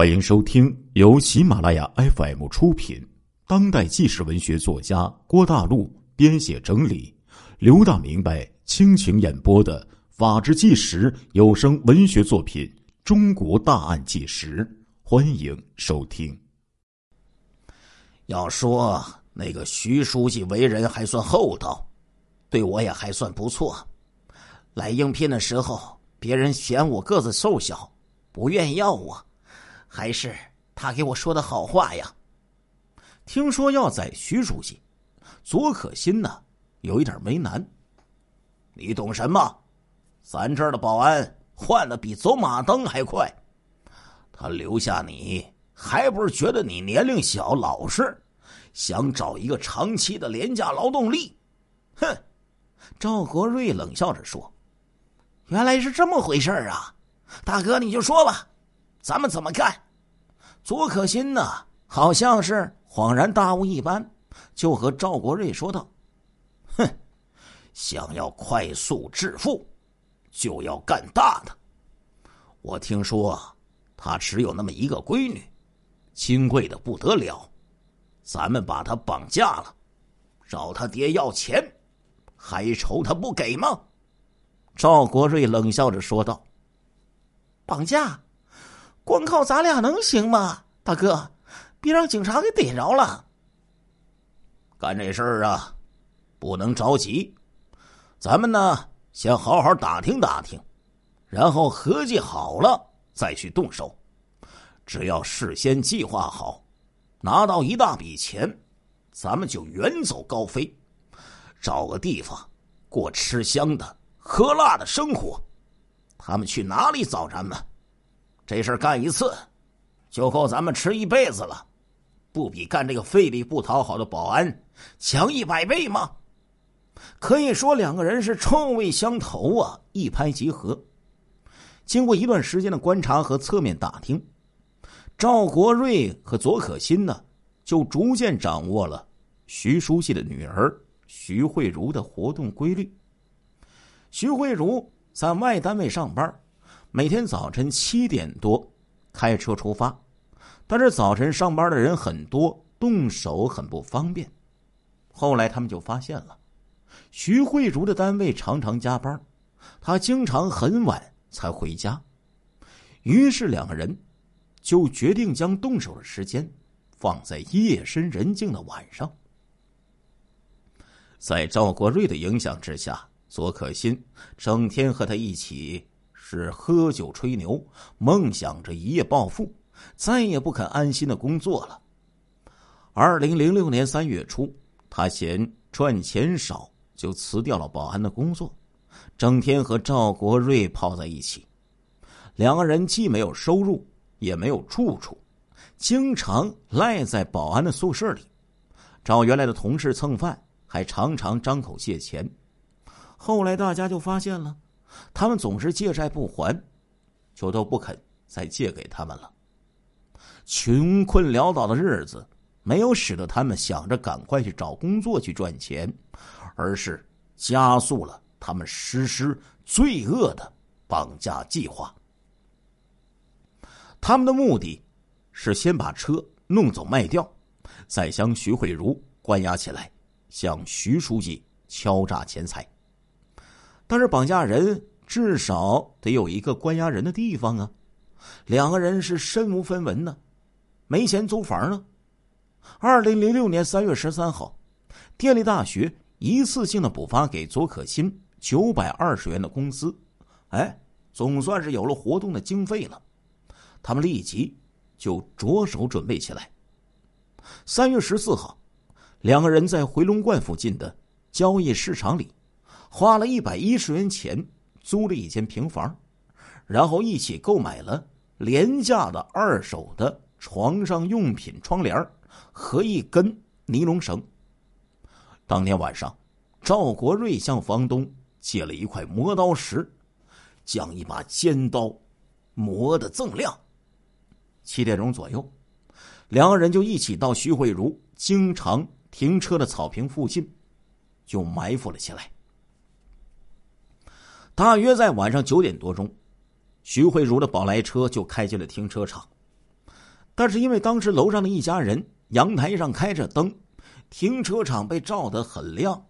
欢迎收听由喜马拉雅 FM 出品、当代纪实文学作家郭大陆编写整理、刘大明白倾情演播的《法制纪实》有声文学作品《中国大案纪实》，欢迎收听。要说那个徐书记为人还算厚道，对我也还算不错。来应聘的时候，别人嫌我个子瘦小，不愿要我。还是他给我说的好话呀。听说要宰徐书记，左可心呢有一点为难。你懂什么？咱这儿的保安换的比走马灯还快。他留下你，还不是觉得你年龄小、老实，想找一个长期的廉价劳动力？哼！赵国瑞冷笑着说：“原来是这么回事啊，大哥你就说吧。”咱们怎么干？左可心呢？好像是恍然大悟一般，就和赵国瑞说道：“哼，想要快速致富，就要干大的。我听说他只有那么一个闺女，金贵的不得了。咱们把他绑架了，找他爹要钱，还愁他不给吗？”赵国瑞冷笑着说道：“绑架。”光靠咱俩能行吗，大哥？别让警察给逮着了。干这事儿啊，不能着急。咱们呢，先好好打听打听，然后合计好了再去动手。只要事先计划好，拿到一大笔钱，咱们就远走高飞，找个地方过吃香的喝辣的生活。他们去哪里找咱们？这事干一次，就够咱们吃一辈子了，不比干这个费力不讨好的保安强一百倍吗？可以说两个人是臭味相投啊，一拍即合。经过一段时间的观察和侧面打听，赵国瑞和左可心呢，就逐渐掌握了徐书记的女儿徐慧茹的活动规律。徐慧茹在外单位上班。每天早晨七点多开车出发，但是早晨上班的人很多，动手很不方便。后来他们就发现了，徐慧茹的单位常常加班，她经常很晚才回家。于是两个人就决定将动手的时间放在夜深人静的晚上。在赵国瑞的影响之下，左可心整天和他一起。是喝酒吹牛，梦想着一夜暴富，再也不肯安心的工作了。二零零六年三月初，他嫌赚钱少，就辞掉了保安的工作，整天和赵国瑞泡在一起。两个人既没有收入，也没有住处，经常赖在保安的宿舍里，找原来的同事蹭饭，还常常张口借钱。后来大家就发现了。他们总是借债不还，就都不肯再借给他们了。穷困潦倒的日子没有使得他们想着赶快去找工作去赚钱，而是加速了他们实施罪恶的绑架计划。他们的目的是先把车弄走卖掉，再将徐慧茹关押起来，向徐书记敲诈钱财。但是绑架人至少得有一个关押人的地方啊！两个人是身无分文呢，没钱租房呢。二零零六年三月十三号，电力大学一次性的补发给左可心九百二十元的工资，哎，总算是有了活动的经费了。他们立即就着手准备起来。三月十四号，两个人在回龙观附近的交易市场里。花了一百一十元钱租了一间平房，然后一起购买了廉价的二手的床上用品窗帘和一根尼龙绳。当天晚上，赵国瑞向房东借了一块磨刀石，将一把尖刀磨得锃亮。七点钟左右，两个人就一起到徐慧茹经常停车的草坪附近，就埋伏了起来。大约在晚上九点多钟，徐慧茹的宝来车就开进了停车场。但是因为当时楼上的一家人阳台上开着灯，停车场被照得很亮，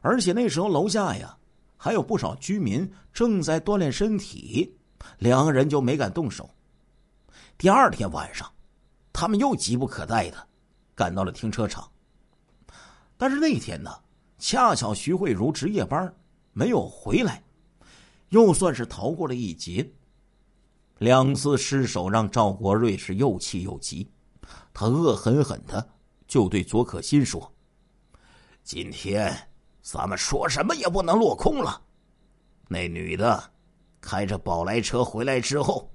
而且那时候楼下呀还有不少居民正在锻炼身体，两个人就没敢动手。第二天晚上，他们又急不可待的赶到了停车场。但是那天呢，恰巧徐慧茹值夜班没有回来，又算是逃过了一劫。两次失手让赵国瑞是又气又急，他恶狠狠的就对左可心说：“今天咱们说什么也不能落空了。那女的开着宝来车回来之后，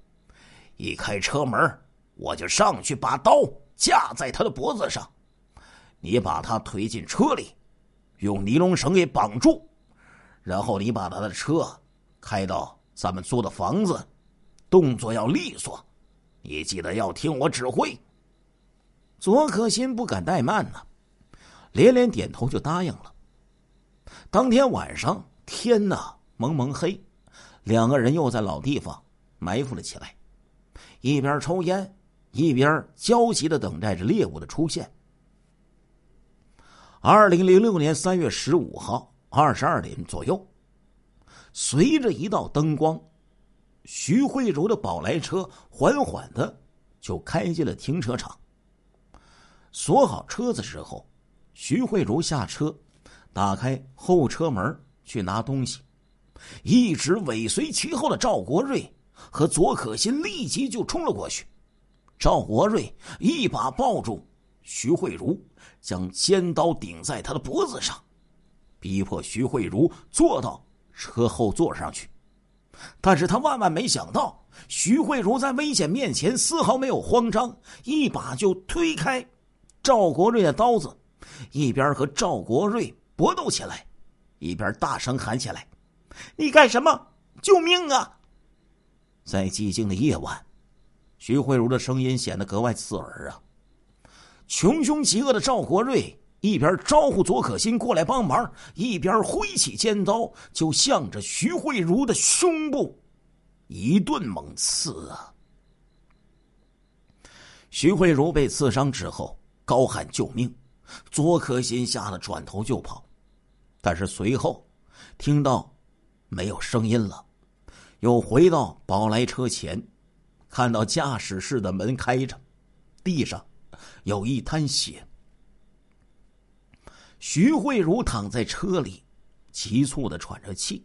一开车门，我就上去把刀架在她的脖子上。”你把他推进车里，用尼龙绳给绑住，然后你把他的车开到咱们租的房子，动作要利索，你记得要听我指挥。左可心不敢怠慢呢，连连点头就答应了。当天晚上天呐蒙蒙黑，两个人又在老地方埋伏了起来，一边抽烟，一边焦急的等待着猎物的出现。二零零六年三月十五号二十二点左右，随着一道灯光，徐慧茹的宝来车缓缓的就开进了停车场。锁好车子之后，徐慧茹下车，打开后车门去拿东西，一直尾随其后的赵国瑞和左可心立即就冲了过去。赵国瑞一把抱住。徐慧茹将尖刀顶在他的脖子上，逼迫徐慧茹坐到车后座上去。但是他万万没想到，徐慧茹在危险面前丝毫没有慌张，一把就推开赵国瑞的刀子，一边和赵国瑞搏斗起来，一边大声喊起来：“你干什么？救命啊！”在寂静的夜晚，徐慧茹的声音显得格外刺耳啊。穷凶极恶的赵国瑞一边招呼左可心过来帮忙，一边挥起尖刀就向着徐慧茹的胸部一顿猛刺啊！徐慧茹被刺伤之后高喊救命，左可心吓得转头就跑，但是随后听到没有声音了，又回到宝来车前，看到驾驶室的门开着，地上。有一滩血，徐慧茹躺在车里，急促的喘着气。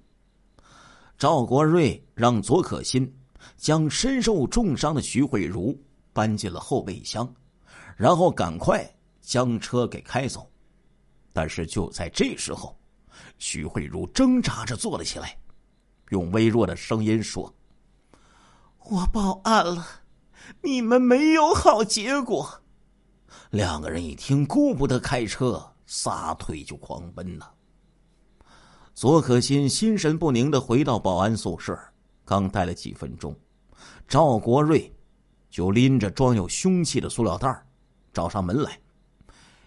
赵国瑞让左可心将身受重伤的徐慧茹搬进了后备箱，然后赶快将车给开走。但是就在这时候，徐慧茹挣扎着坐了起来，用微弱的声音说：“我报案了，你们没有好结果。”两个人一听，顾不得开车，撒腿就狂奔呐。左可心心神不宁的回到保安宿舍，刚待了几分钟，赵国瑞就拎着装有凶器的塑料袋找上门来，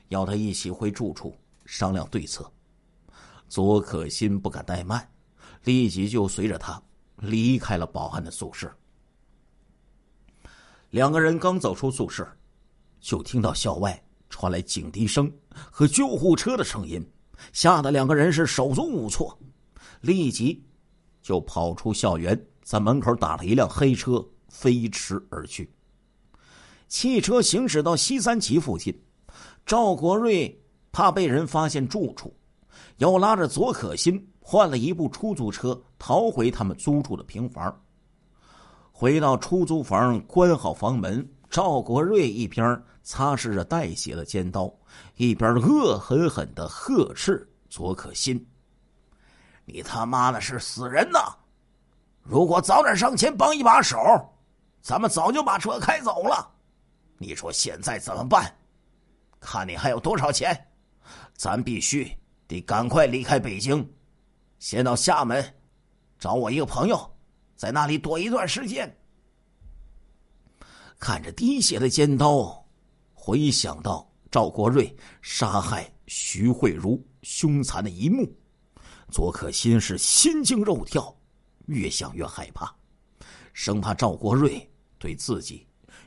要他一起回住处商量对策。左可心不敢怠慢，立即就随着他离开了保安的宿舍。两个人刚走出宿舍。就听到校外传来警笛声和救护车的声音，吓得两个人是手足无措，立即就跑出校园，在门口打了一辆黑车飞驰而去。汽车行驶到西三旗附近，赵国瑞怕被人发现住处，又拉着左可心换了一部出租车逃回他们租住的平房。回到出租房，关好房门。赵国瑞一边擦拭着带血的尖刀，一边恶狠狠的呵斥左可心：“你他妈的是死人呐！如果早点上前帮一把手，咱们早就把车开走了。你说现在怎么办？看你还有多少钱，咱必须得赶快离开北京，先到厦门找我一个朋友，在那里躲一段时间。”看着滴血的尖刀，回想到赵国瑞杀害徐慧茹凶残的一幕，左可心是心惊肉跳，越想越害怕，生怕赵国瑞对自己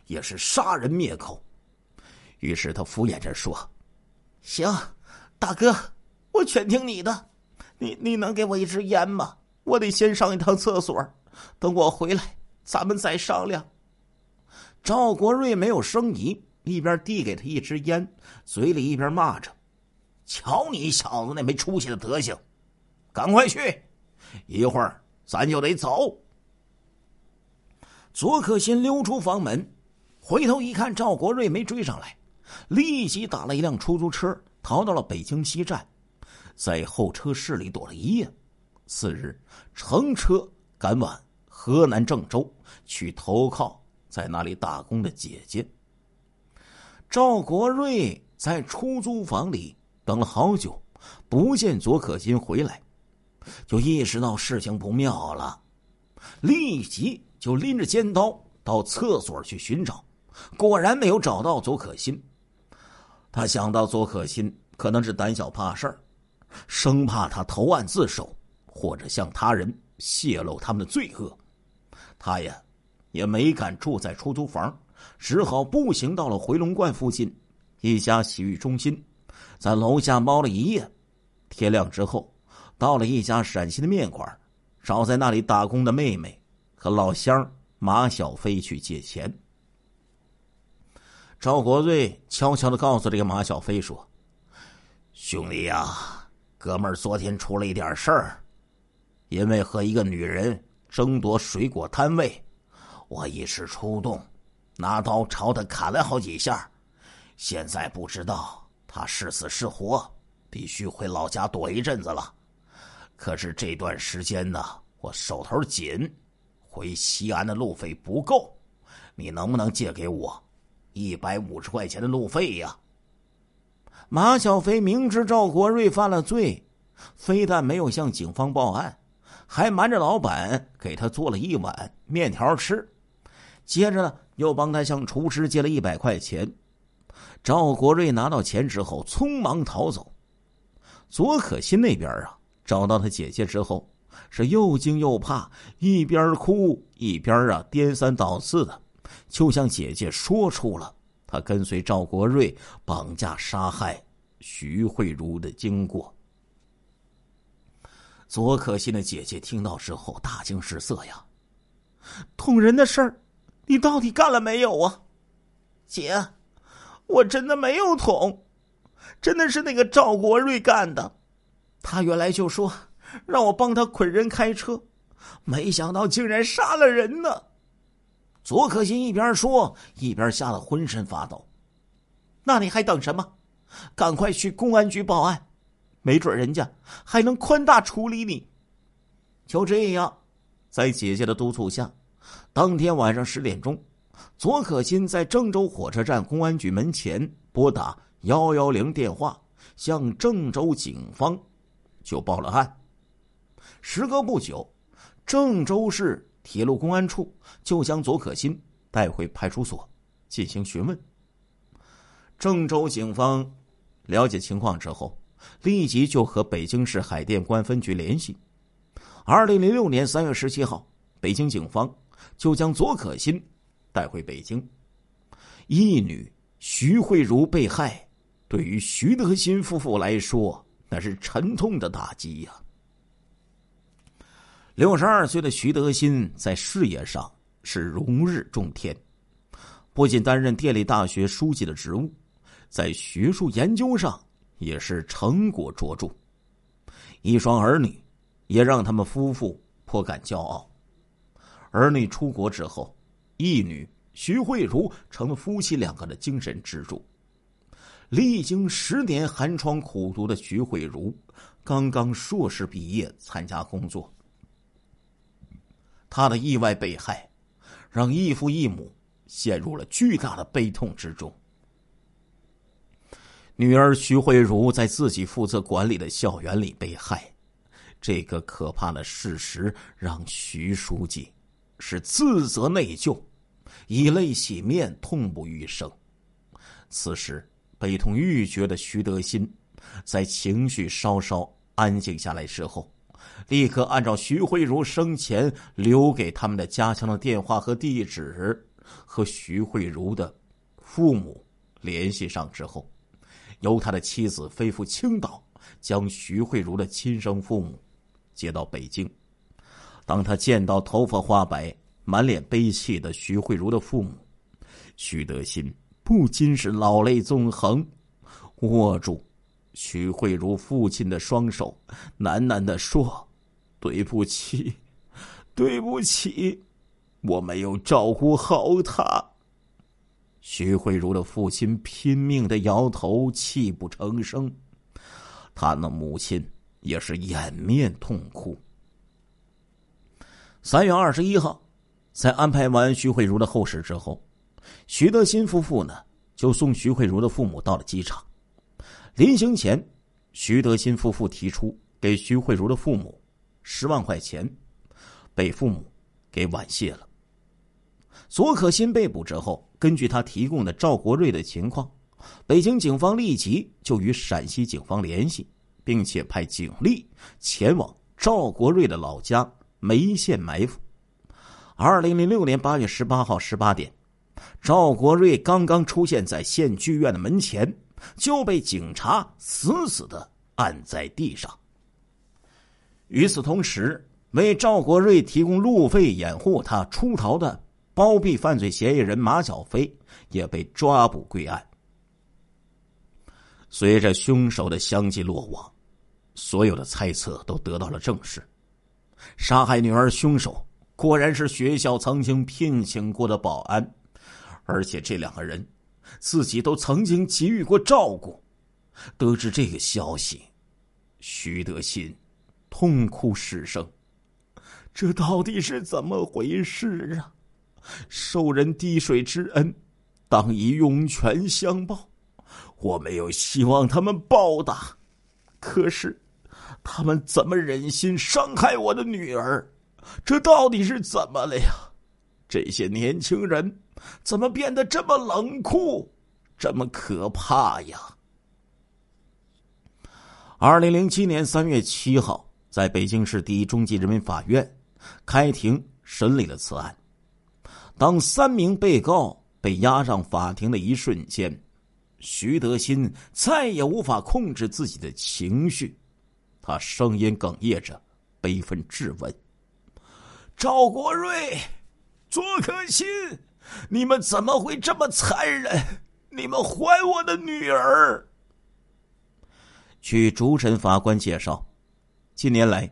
也是杀人灭口。于是他敷衍着说：“行，大哥，我全听你的。你你能给我一支烟吗？我得先上一趟厕所，等我回来，咱们再商量。”赵国瑞没有生疑，一边递给他一支烟，嘴里一边骂着：“瞧你小子那没出息的德行，赶快去，一会儿咱就得走。”左可心溜出房门，回头一看，赵国瑞没追上来，立即打了一辆出租车，逃到了北京西站，在候车室里躲了一夜。次日，乘车赶往河南郑州，去投靠在那里打工的姐姐。赵国瑞在出租房里等了好久，不见左可心回来，就意识到事情不妙了，立即。就拎着尖刀到厕所去寻找，果然没有找到左可心。他想到左可心可能是胆小怕事儿，生怕他投案自首或者向他人泄露他们的罪恶，他呀也没敢住在出租房，只好步行到了回龙观附近一家洗浴中心，在楼下猫了一夜。天亮之后，到了一家陕西的面馆，找在那里打工的妹妹。和老乡马小飞去借钱。赵国瑞悄悄的告诉这个马小飞说：“兄弟呀，哥们昨天出了一点事儿，因为和一个女人争夺水果摊位，我一时冲动，拿刀朝他砍了好几下。现在不知道他是死是活，必须回老家躲一阵子了。可是这段时间呢，我手头紧。”回西安的路费不够，你能不能借给我一百五十块钱的路费呀？马小飞明知赵国瑞犯了罪，非但没有向警方报案，还瞒着老板给他做了一碗面条吃，接着呢又帮他向厨师借了一百块钱。赵国瑞拿到钱之后，匆忙逃走。左可心那边啊，找到他姐姐之后。是又惊又怕，一边哭一边啊颠三倒四的，就向姐姐说出了他跟随赵国瑞绑架杀害徐慧茹的经过。左可心的姐姐听到之后大惊失色呀，捅人的事儿，你到底干了没有啊？姐，我真的没有捅，真的是那个赵国瑞干的，他原来就说。让我帮他捆人开车，没想到竟然杀了人呢！左可心一边说，一边吓得浑身发抖。那你还等什么？赶快去公安局报案，没准人家还能宽大处理你。就这样，在姐姐的督促下，当天晚上十点钟，左可心在郑州火车站公安局门前拨打幺幺零电话，向郑州警方就报了案。时隔不久，郑州市铁路公安处就将左可心带回派出所进行询问。郑州警方了解情况之后，立即就和北京市海淀公安分局联系。二零零六年三月十七号，北京警方就将左可心带回北京。义女徐慧茹被害，对于徐德新夫妇来说，那是沉痛的打击呀。六十二岁的徐德新在事业上是如日中天，不仅担任电力大学书记的职务，在学术研究上也是成果卓著。一双儿女也让他们夫妇颇感骄傲。儿女出国之后，义女徐慧茹成了夫妻两个的精神支柱。历经十年寒窗苦读的徐慧茹，刚刚硕士毕业参加工作。他的意外被害，让义父义母陷入了巨大的悲痛之中。女儿徐慧茹在自己负责管理的校园里被害，这个可怕的事实让徐书记是自责内疚，以泪洗面，痛不欲生。此时悲痛欲绝的徐德新，在情绪稍稍安静下来之后。立刻按照徐慧茹生前留给他们的家乡的电话和地址，和徐慧茹的父母联系上之后，由他的妻子飞赴青岛，将徐慧茹的亲生父母接到北京。当他见到头发花白、满脸悲戚的徐慧茹的父母，徐德新不禁是老泪纵横，握住徐慧茹父亲的双手，喃喃的说：“对不起，对不起。”我没有照顾好他。徐慧茹的父亲拼命的摇头，泣不成声。他的母亲也是掩面痛哭。三月二十一号，在安排完徐慧茹的后事之后，徐德新夫妇呢就送徐慧茹的父母到了机场。临行前，徐德新夫妇提出给徐慧茹的父母十万块钱，被父母给婉谢了。左可欣被捕之后，根据他提供的赵国瑞的情况，北京警方立即就与陕西警方联系，并且派警力前往赵国瑞的老家眉县埋伏。二零零六年八月十八号十八点，赵国瑞刚刚出现在县剧院的门前，就被警察死死的按在地上。与此同时，为赵国瑞提供路费、掩护他出逃的。包庇犯罪嫌疑人马小飞也被抓捕归案。随着凶手的相继落网，所有的猜测都得到了证实。杀害女儿凶手果然是学校曾经聘请过的保安，而且这两个人自己都曾经给予过照顾。得知这个消息，徐德新痛哭失声：“这到底是怎么回事啊？”受人滴水之恩，当以涌泉相报。我没有希望他们报答，可是他们怎么忍心伤害我的女儿？这到底是怎么了呀？这些年轻人怎么变得这么冷酷，这么可怕呀？二零零七年三月七号，在北京市第一中级人民法院开庭审理了此案。当三名被告被押上法庭的一瞬间，徐德新再也无法控制自己的情绪，他声音哽咽着，悲愤质问：“赵国瑞，左可欣，你们怎么会这么残忍？你们还我的女儿！”据主审法官介绍，近年来，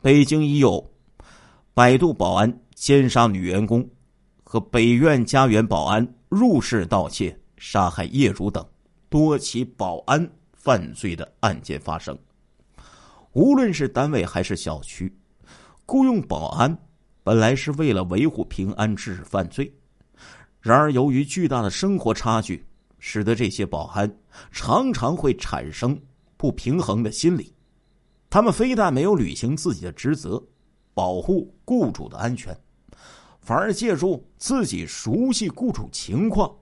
北京已有百度保安奸杀女员工。和北苑家园保安入室盗窃、杀害业主等多起保安犯罪的案件发生。无论是单位还是小区，雇佣保安本来是为了维护平安、制止犯罪。然而，由于巨大的生活差距，使得这些保安常常会产生不平衡的心理。他们非但没有履行自己的职责，保护雇主的安全。反而借助自己熟悉雇主情况、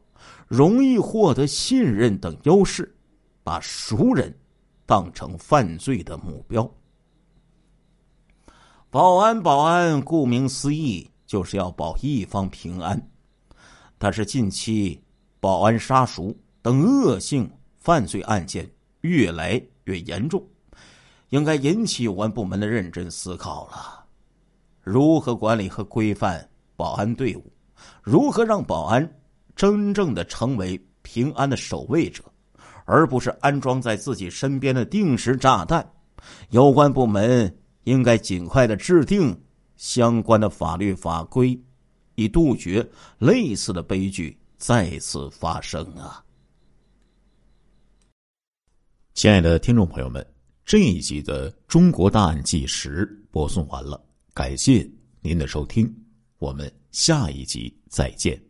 容易获得信任等优势，把熟人当成犯罪的目标。保安，保安，顾名思义，就是要保一方平安。但是近期保安杀熟等恶性犯罪案件越来越严重，应该引起有关部门的认真思考了：如何管理和规范？保安队伍如何让保安真正的成为平安的守卫者，而不是安装在自己身边的定时炸弹？有关部门应该尽快的制定相关的法律法规，以杜绝类似的悲剧再次发生啊！亲爱的听众朋友们，这一集的《中国大案纪实》播送完了，感谢您的收听。我们下一集再见。